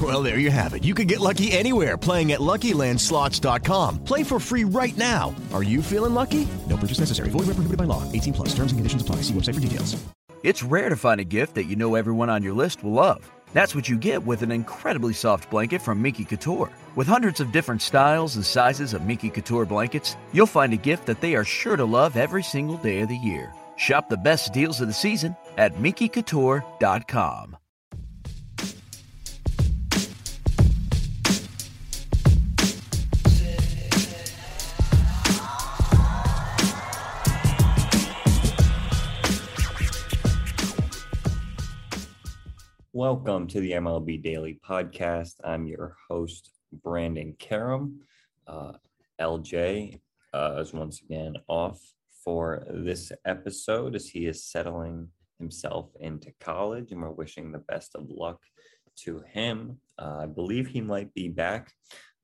Well, there you have it. You can get lucky anywhere playing at LuckyLandSlots.com. Play for free right now. Are you feeling lucky? No purchase necessary. Void where prohibited by law. 18 plus. Terms and conditions apply. See website for details. It's rare to find a gift that you know everyone on your list will love. That's what you get with an incredibly soft blanket from Minky Couture. With hundreds of different styles and sizes of Minky Couture blankets, you'll find a gift that they are sure to love every single day of the year. Shop the best deals of the season at MinkyCouture.com. Welcome to the MLB Daily Podcast. I'm your host, Brandon Karam. Uh, LJ uh, is once again off for this episode as he is settling himself into college, and we're wishing the best of luck to him. Uh, I believe he might be back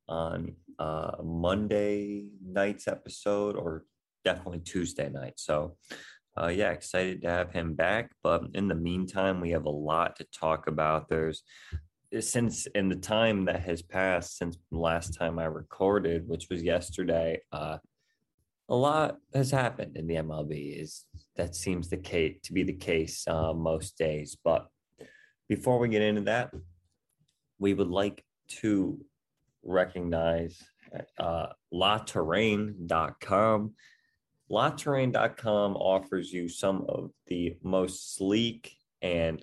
on uh, Monday night's episode or definitely Tuesday night. So, uh, yeah, excited to have him back. But in the meantime, we have a lot to talk about. There's since in the time that has passed since last time I recorded, which was yesterday, uh, a lot has happened in the MLB. Is that seems the case to be the case uh, most days. But before we get into that, we would like to recognize uh, LaTouraine.com. LaTouraine.com offers you some of the most sleek and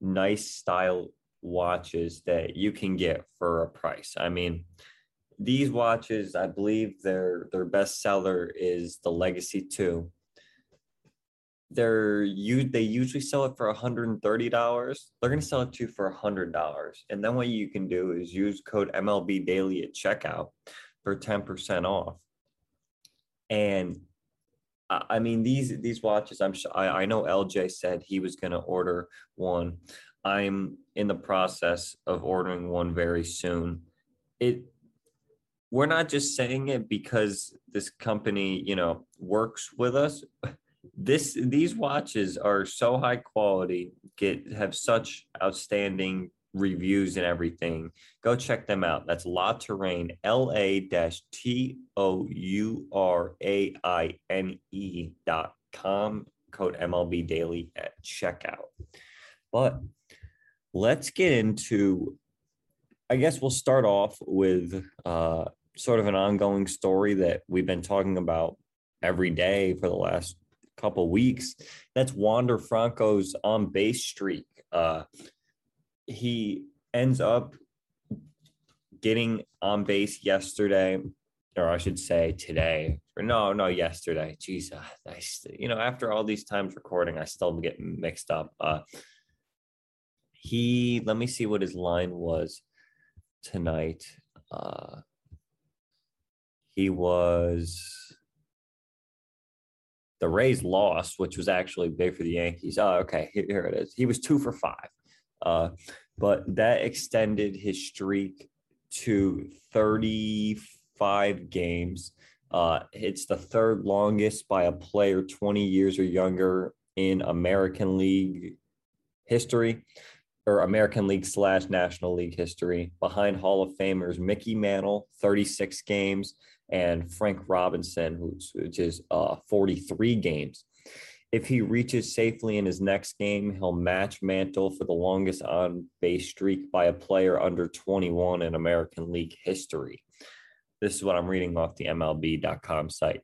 nice style watches that you can get for a price. I mean, these watches, I believe their their best seller is the Legacy 2. They're you they usually sell it for $130. They're going to sell it to you for $100. And then what you can do is use code MLB daily at checkout for 10% off. And I mean these these watches. I'm I, I know LJ said he was going to order one. I'm in the process of ordering one very soon. It we're not just saying it because this company, you know, works with us. This these watches are so high quality, get have such outstanding reviews and everything. Go check them out. That's La Touraine, L A T O U R A I N E dot com. Code MLB Daily at checkout. But let's get into. I guess we'll start off with uh, sort of an ongoing story that we've been talking about every day for the last couple weeks. That's Wander Franco's on base streak. Uh, he ends up getting on base yesterday, or I should say today. Or no, no, yesterday. Jeez, uh, I, you know, after all these times recording, I still get mixed up. Uh, he, let me see what his line was tonight. Uh, he was the Rays lost, which was actually big for the Yankees. Oh, okay, here, here it is. He was two for five. Uh, but that extended his streak to 35 games. Uh, it's the third longest by a player 20 years or younger in American League history. or American League slash National League history behind Hall of Famers Mickey Mantle, 36 games, and Frank Robinson, which, which is uh, 43 games. If he reaches safely in his next game, he'll match Mantle for the longest on base streak by a player under 21 in American League history. This is what I'm reading off the MLB.com site.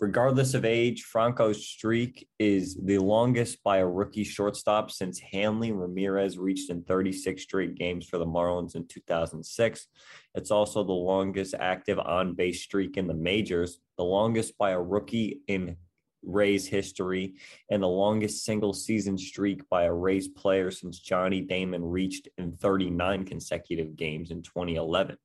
Regardless of age, Franco's streak is the longest by a rookie shortstop since Hanley Ramirez reached in 36 straight games for the Marlins in 2006. It's also the longest active on base streak in the majors, the longest by a rookie in Rays history, and the longest single season streak by a Rays player since Johnny Damon reached in 39 consecutive games in 2011.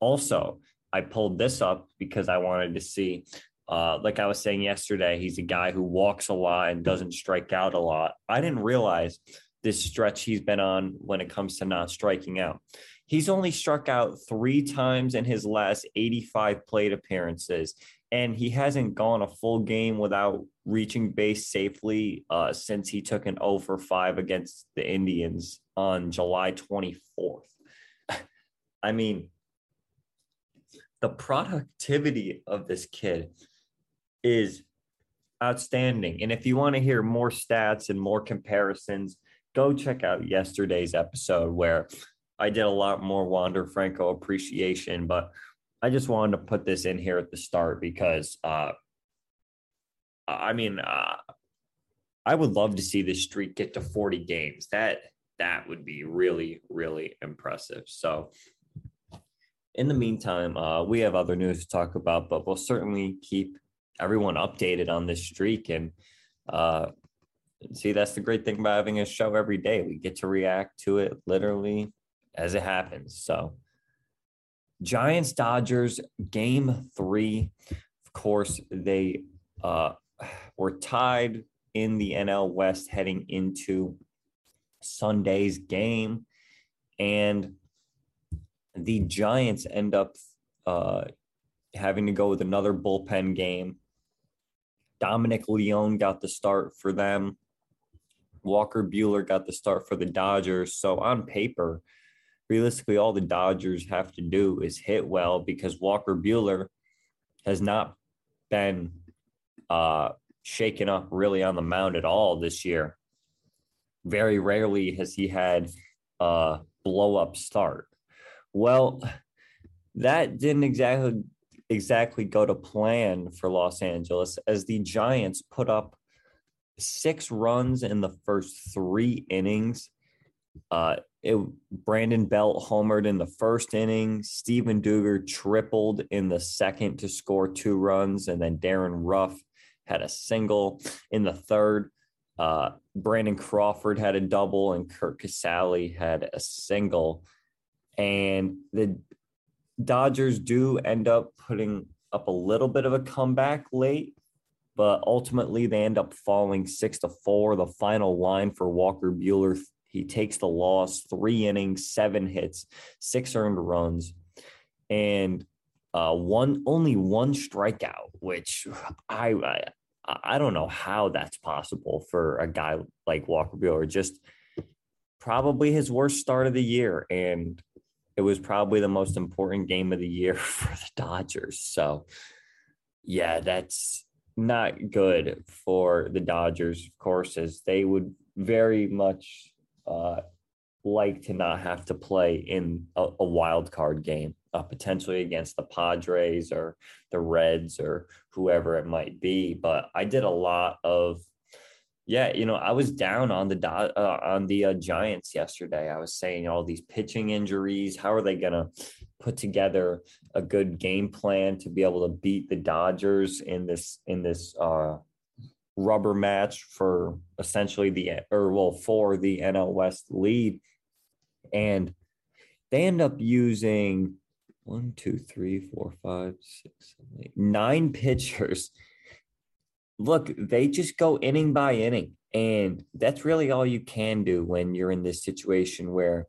Also, I pulled this up because I wanted to see uh, like I was saying yesterday, he's a guy who walks a lot and doesn't strike out a lot. I didn't realize this stretch he's been on when it comes to not striking out. He's only struck out three times in his last 85 plate appearances, and he hasn't gone a full game without reaching base safely uh, since he took an 0 for 5 against the Indians on July 24th. I mean, the productivity of this kid is outstanding. And if you want to hear more stats and more comparisons, go check out yesterday's episode where I did a lot more Wander Franco appreciation. But I just wanted to put this in here at the start because, uh, I mean, uh, I would love to see this streak get to 40 games. That that would be really, really impressive. So, in the meantime, uh, we have other news to talk about, but we'll certainly keep everyone updated on this streak. And uh, see, that's the great thing about having a show every day. We get to react to it literally as it happens. So, Giants Dodgers game three. Of course, they uh, were tied in the NL West heading into Sunday's game. And the Giants end up uh, having to go with another bullpen game Dominic Leone got the start for them. Walker Buehler got the start for the Dodgers. So on paper, realistically, all the Dodgers have to do is hit well because Walker Buehler has not been uh, shaken up really on the mound at all this year. Very rarely has he had a blow up start. Well, that didn't exactly exactly go to plan for Los Angeles as the Giants put up six runs in the first three innings. Uh, it, Brandon Belt homered in the first inning. Steven Duggar tripled in the second to score two runs, and then Darin Ruf had a single in the third. Uh, Brandon Crawford had a double, and Curt Casali had a single. And the Dodgers do end up putting up a little bit of a comeback late, but ultimately they end up falling six to four. The final line for Walker Buehler, he takes the loss, three innings, seven hits, six earned runs, and uh, one only one strikeout, which I, I I don't know how that's possible for a guy like Walker Buehler. Just probably his worst start of the year, and it was probably the most important game of the year for the Dodgers. So, yeah, that's not good for the Dodgers, of course, as they would very much uh, like to not have to play in a, a wild card game, uh, potentially against the Padres or the Reds or whoever it might be. But I did a lot of yeah, you know, I was down on the uh, on the uh, Giants yesterday. I was saying all these pitching injuries. How are they going to put together a good game plan to be able to beat the Dodgers in this in this uh, rubber match for essentially the or well for the NL West lead, and they end up using one, two, three, four, five, six, seven, eight, nine pitchers look, they just go inning by inning. And that's really all you can do when you're in this situation where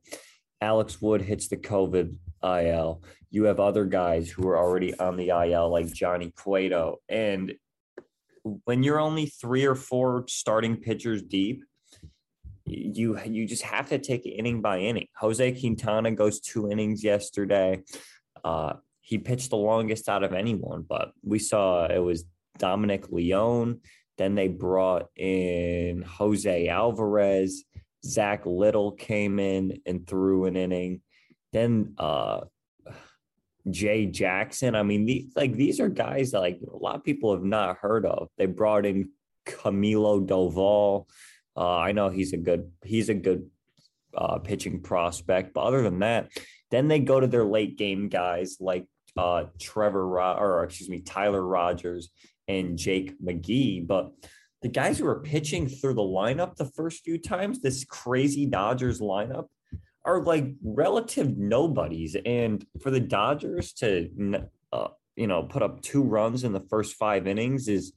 Alex Wood hits the COVID IL. You have other guys who are already on the IL, like Johnny Cueto. And when you're only three or four starting pitchers deep, you you just have to take it inning by inning. Jose Quintana goes two innings yesterday. Uh, he pitched the longest out of anyone, but we saw it was Dominic Leone. Then they brought in Jose Alvarez. Zack Littell came in and threw an inning. Then uh, Jay Jackson. I mean, the, like these are guys that like a lot of people have not heard of. They brought in Camilo Doval. Uh, I know he's a good he's a good uh, pitching prospect, but other than that, then they go to their late game guys like uh, Trevor Ro- or excuse me Tyler Rogers and Jake McGee. But the guys who are pitching through the lineup the first few times, this crazy Dodgers lineup, are like relative nobodies. And for the Dodgers to, uh, you know, put up two runs in the first five innings is,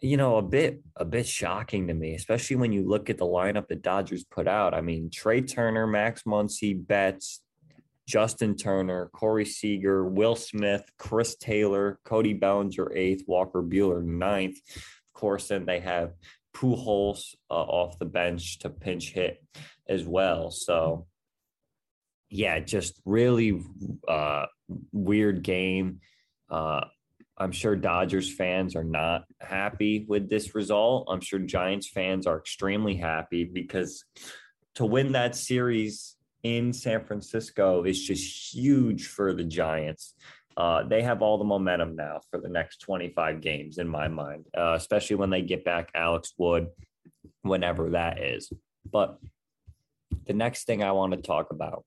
you know, a bit a bit shocking to me, especially when you look at the lineup the Dodgers put out. I mean, Trea Turner, Max Muncy, Betts, Justin Turner, Corey Seager, Will Smith, Chris Taylor, Cody Bellinger eighth, Walker Buehler ninth. Of course, then they have Pujols uh, off the bench to pinch hit as well. So, yeah, just really uh, weird game. Uh, I'm sure Dodgers fans are not happy with this result. I'm sure Giants fans are extremely happy because to win that series in San Francisco is just huge for the Giants. Uh, they have all the momentum now for the next 25 games, in my mind, uh, especially when they get back Alex Wood, whenever that is. But the next thing I want to talk about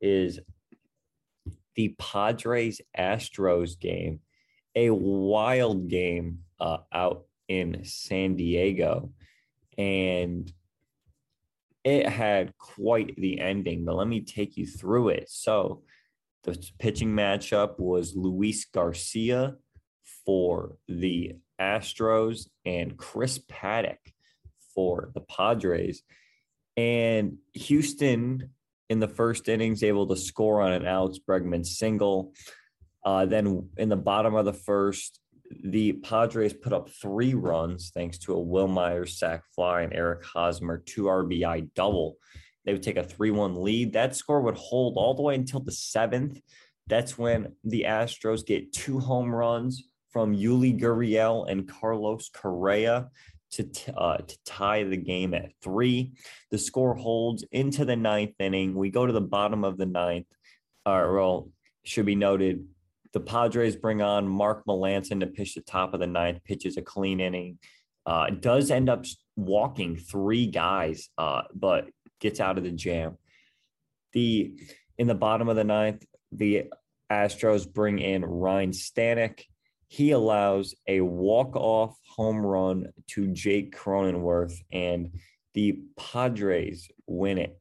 is the Padres Astros game, a wild game uh, out in San Diego. And it had quite the ending, but let me take you through it. So, the pitching matchup was Luis Garcia for the Astros and Chris Paddack for the Padres. And Houston in the first innings able to score on an Alex Bregman single. Uh, then in the bottom of the first, the Padres put up three runs thanks to a Wil Myers sac fly and Eric Hosmer two RBI double. They would take a 3 1 lead. That score would hold all the way until the seventh. That's when the Astros get two home runs from Yuli Gurriel and Carlos Correa to, t- uh, to tie the game at three. The score holds into the ninth inning. We go to the bottom of the ninth. Uh, well, should be noted, the Padres bring on Mark Melancon to pitch the top of the ninth, pitches a clean inning. Uh, does end up walking three guys, uh, but gets out of the jam. The in the bottom of the ninth, the Astros bring in Ryne Stanek he allows a walk-off home run to Jake Cronenworth, and the Padres win it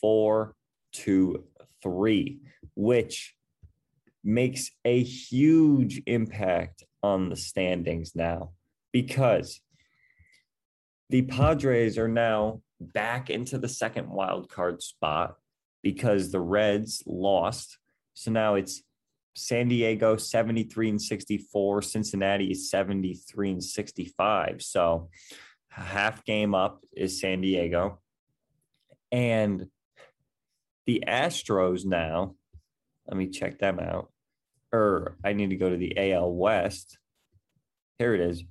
four to three, which makes a huge impact on the standings now because the Padres are now back into the second wild card spot because the Reds lost. So now it's San Diego 73 and 64, Cincinnati is 73 and 65. So half game up is San Diego. And the Astros now, let me check them out. Or I need to go to the AL West. Here it is.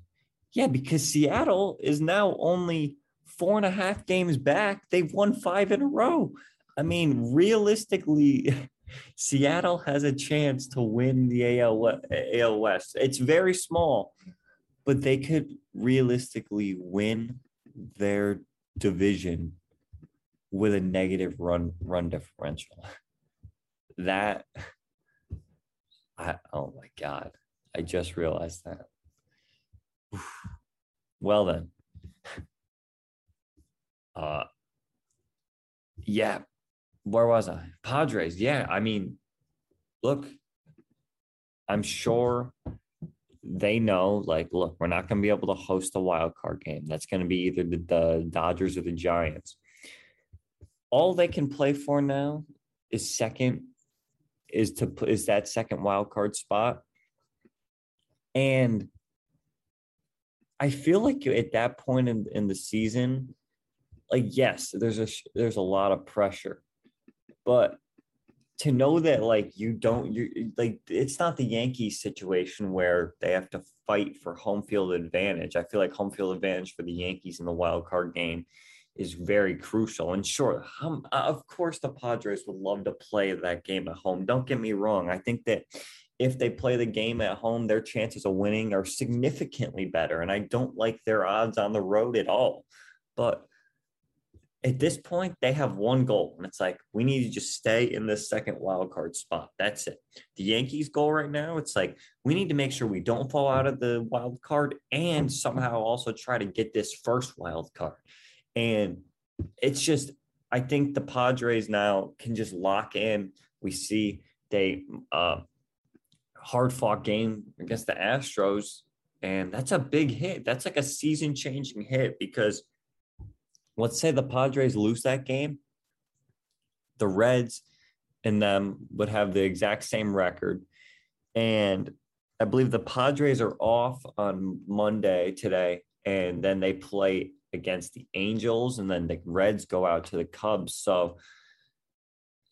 Yeah, because Seattle is now only four and a half games back. They've won five in a row. I mean, realistically, Seattle has a chance to win the AL, AL West. It's very small, but they could realistically win their division with a negative run run differential. That I oh my god. I just realized that. Well then. Uh yeah, where was I? Padres. Yeah. I mean, look, I'm sure they know, like, look, we're not going to be able to host a wild card game. That's going to be either the, the Dodgers or the Giants. All they can play for now is second, is to is that second wild card spot. And I feel like at that point in, in the season, like yes, there's a there's a lot of pressure, but to know that like you don't you like it's not the Yankees situation where they have to fight for home field advantage. I feel like home field advantage for the Yankees in the wild card game is very crucial. And sure, um, of course, the Padres would love to play that game at home. Don't get me wrong. I think that if they play the game at home, their chances of winning are significantly better. And I don't like their odds on the road at all. But at this point, they have one goal, and it's like we need to just stay in this second wild card spot. That's it. The Yankees' goal right now, it's like we need to make sure we don't fall out of the wild card and somehow also try to get this first wild card. And it's just, I think the Padres now can just lock in. We see they uh, hard fought game against the Astros, and that's a big hit. That's like a season changing hit because let's say the Padres lose that game, the Reds and them would have the exact same record. And I believe the Padres are off on Monday today, and then they play against the Angels, and then the Reds go out to the Cubs. So,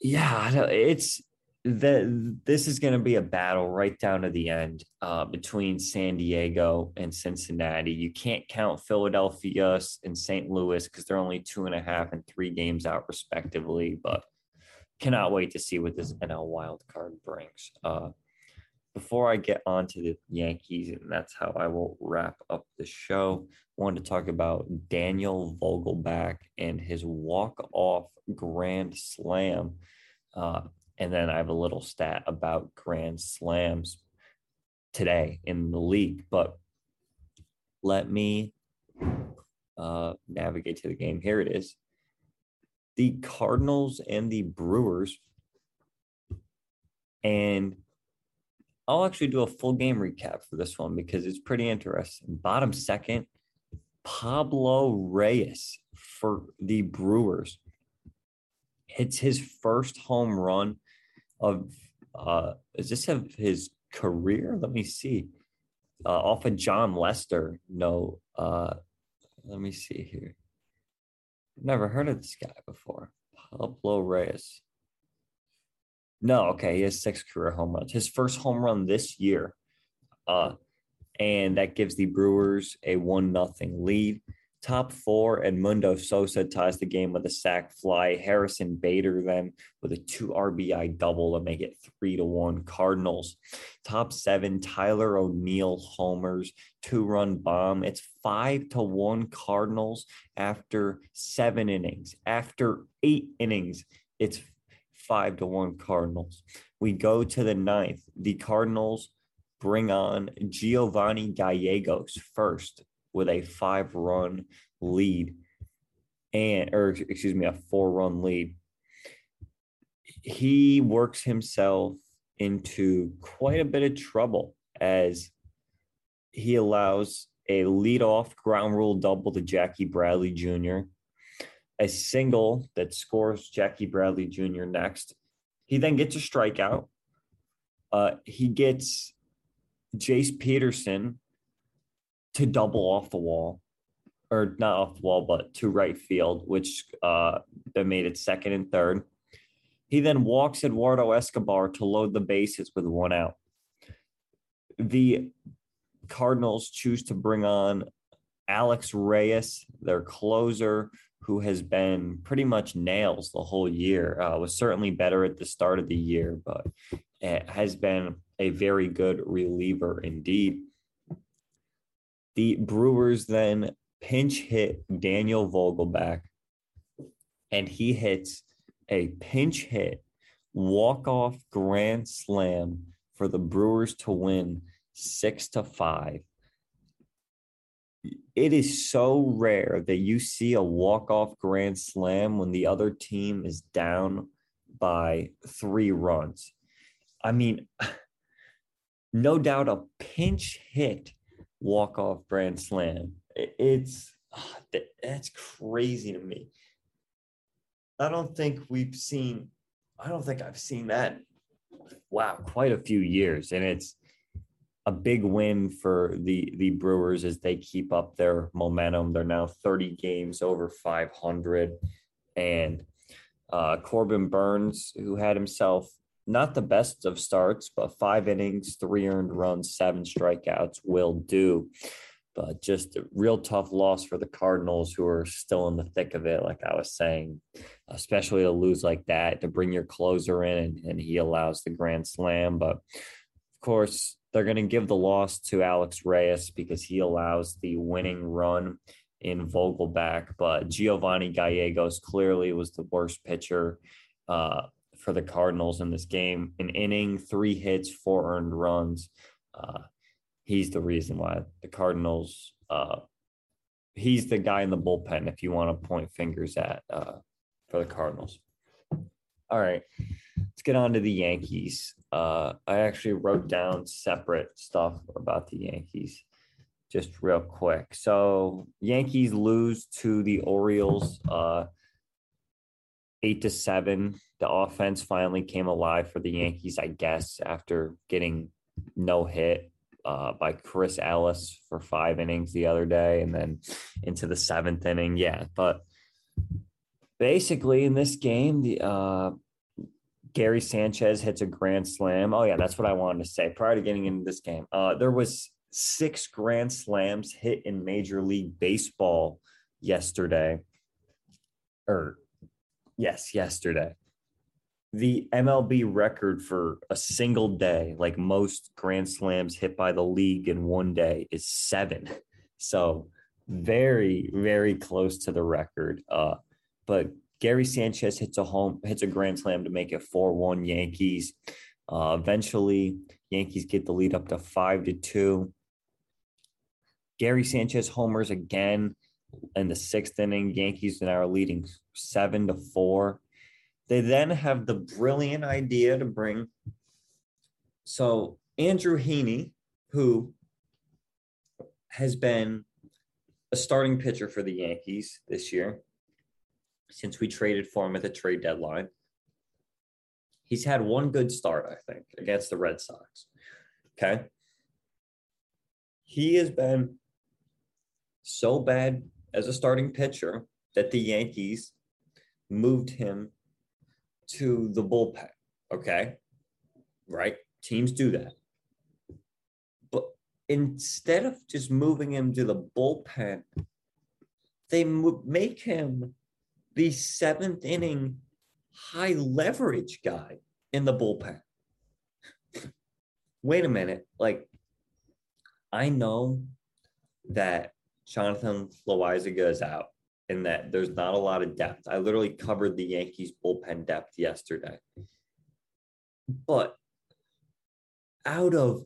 yeah, it's that this is going to be a battle right down to the end uh, between San Diego and Cincinnati. You can't count Philadelphia and St. Louis because they're only two and a half and three games out, respectively. But cannot wait to see what this NL wild card brings. Uh, before I get on to the Yankees, and that's how I will wrap up the show, I wanted to talk about Daniel Vogelbach and his walk-off grand slam. Uh, and then I have a little stat about grand slams today in the league. But let me uh, navigate to the game. Here it is. The Cardinals and the Brewers. And I'll actually do a full game recap for this one because it's pretty interesting. Bottom second, Pablo Reyes for the Brewers. It's his first home run of uh is this of his career? Let me see. Uh off of Jon Lester. No, uh let me see here. Never heard of this guy before. Pablo Reyes. No, okay, he has six career home runs. His first home run this year. Uh and that gives the Brewers a one nothing lead. Top four, Edmundo Sosa ties the game with a sac fly. Harrison Bader then with a two RBI double to make it three to one Cardinals. Top seven, Tyler O'Neill homers, two run bomb. It's five to one Cardinals after seven innings. After eight innings, it's five to one Cardinals. We go to the ninth. The Cardinals bring on Giovanny Gallegos first with a five run lead and or excuse me a four run lead he works himself into quite a bit of trouble as he allows a leadoff ground rule double to Jackie Bradley Jr., a single that scores Jackie Bradley Jr. next. He then gets a strikeout. Uh, he gets Jace Peterson to double off the wall, or not off the wall, but to right field, which uh, that made it second and third. He then walks Eduardo Escobar to load the bases with one out. The Cardinals choose to bring on Alex Reyes, their closer, who has been pretty much nails the whole year. Uh, was certainly better at the start of the year, but it has been a very good reliever indeed. The Brewers then pinch hit Daniel Vogelbach, and he hits a pinch hit walk off grand slam for the Brewers to win six to five. It is so rare that you see a walk off grand slam when the other team is down by three runs. I mean, no doubt a pinch hit walk off grand slam. It's ah, that's crazy to me. I don't think we've seen. I don't think I've seen that. Wow, quite a few years, and it's a big win for the the Brewers as they keep up their momentum. They're now 30 games over 500, and uh, Corbin Burnes, who had himself not the best of starts, but five innings, three earned runs, seven strikeouts will do. But just a real tough loss for the Cardinals, who are still in the thick of it, like I was saying, especially to lose like that, to bring your closer in and, and he allows the grand slam. But of course, they're going to give the loss to Alex Reyes because he allows the winning run in Vogelbach. But Giovanny Gallegos clearly was the worst pitcher uh, for the Cardinals in this game. An inning, three hits, four earned runs. Uh, he's the reason why the Cardinals. Uh, he's the guy in the bullpen. If you want to point fingers at uh, for the Cardinals. All right, let's get on to the Yankees. Uh, I actually wrote down separate stuff about the Yankees just real quick. So Yankees lose to the Orioles uh eight to seven. The offense finally came alive for the Yankees, I guess, after getting no hit uh, by Chris Ellis for five innings the other day and then into the seventh inning. Yeah. But basically in this game, the uh Gary Sanchez hits a grand slam. Oh, yeah, that's what I wanted to say prior to getting into this game. Uh, there was six grand slams hit in Major League Baseball yesterday. Or yes, yesterday. The MLB record for a single day, like most grand slams hit by the league in one day, is seven. So very, very close to the record. Uh, but Gary Sanchez hits a home, hits a grand slam to make it 4 1 Yankees. Uh, eventually, Yankees get the lead up to 5 to 2. Gary Sanchez homers again in the sixth inning. Yankees now are leading 7 to 4. They then have the brilliant idea to bring. So, Andrew Heaney, who has been a starting pitcher for the Yankees this year, since we traded for him at the trade deadline. He's had one good start, I think, against the Red Sox. Okay. He has been so bad as a starting pitcher that the Yankees moved him to the bullpen. Okay. Right. Teams do that. But instead of just moving him to the bullpen, they make him the seventh inning high leverage guy in the bullpen. Wait a minute. Like, I know that Jonathan Loáisiga is out and that there's not a lot of depth. I literally covered the Yankees bullpen depth yesterday. But out of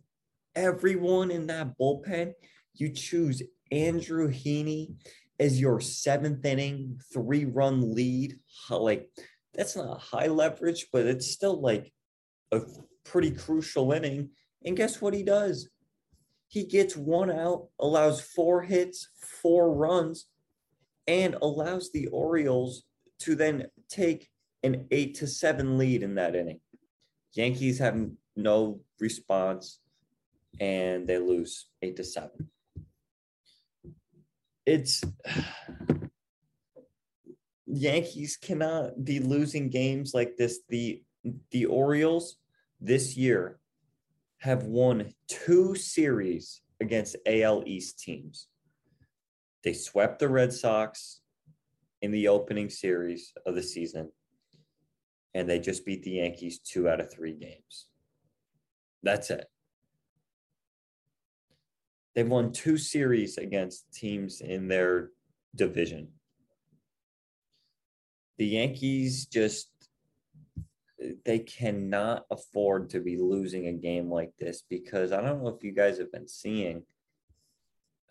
everyone in that bullpen, you choose Andrew Heaney as your seventh inning three run lead, like that's not high leverage, but it's still like a pretty crucial inning. And guess what he does? He gets one out, allows four hits, four runs, and allows the Orioles to then take an eight to seven lead in that inning. Yankees have no response and they lose eight to seven it's Yankees cannot be losing games like this. The the Orioles this year have won two series against AL East teams. They swept the Red Sox in the opening series of the season, and they just beat the Yankees two out of three games. That's it. They've won two series against teams in their division. The Yankees just they cannot afford to be losing a game like this because I don't know if you guys have been seeing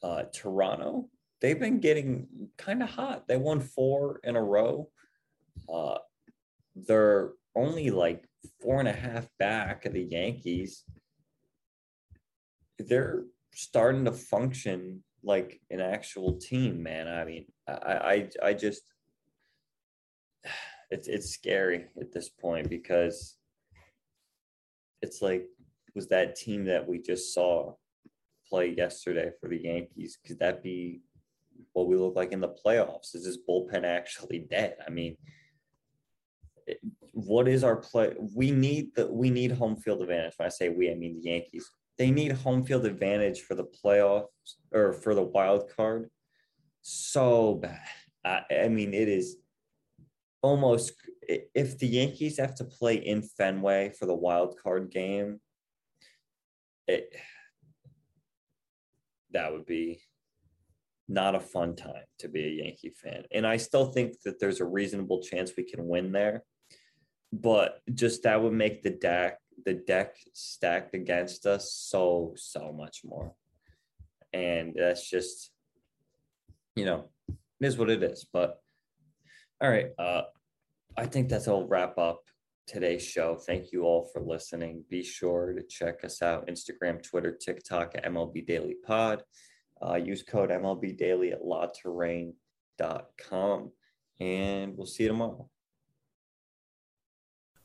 uh, Toronto. They've been getting kind of hot. They won four in a row. Uh, they're only like four and a half back of the Yankees. They're starting to function like an actual team, man. I mean, I I, I just it's it's scary at this point because it's like was that team that we just saw play yesterday for the Yankees. Could that be what we look like in the playoffs? Is this bullpen actually dead? I mean, what is our play? We need the we need home field advantage. When I say we, I mean the Yankees. They need home field advantage for the playoffs or for the wild card. So bad. I, I mean, it is almost if the Yankees have to play in Fenway for the wild card game, it that would be not a fun time to be a Yankee fan. And I still think that there's a reasonable chance we can win there. But just that would make the deck the deck stacked against us so so much more. And that's just you know, it is what it is. But all right, uh I think that's all wrap up today's show. Thank you all for listening. Be sure to check us out Instagram, Twitter, TikTok at MLB Daily Pod. Uh, use code MLB Daily at latouraine.com. And we'll see you tomorrow.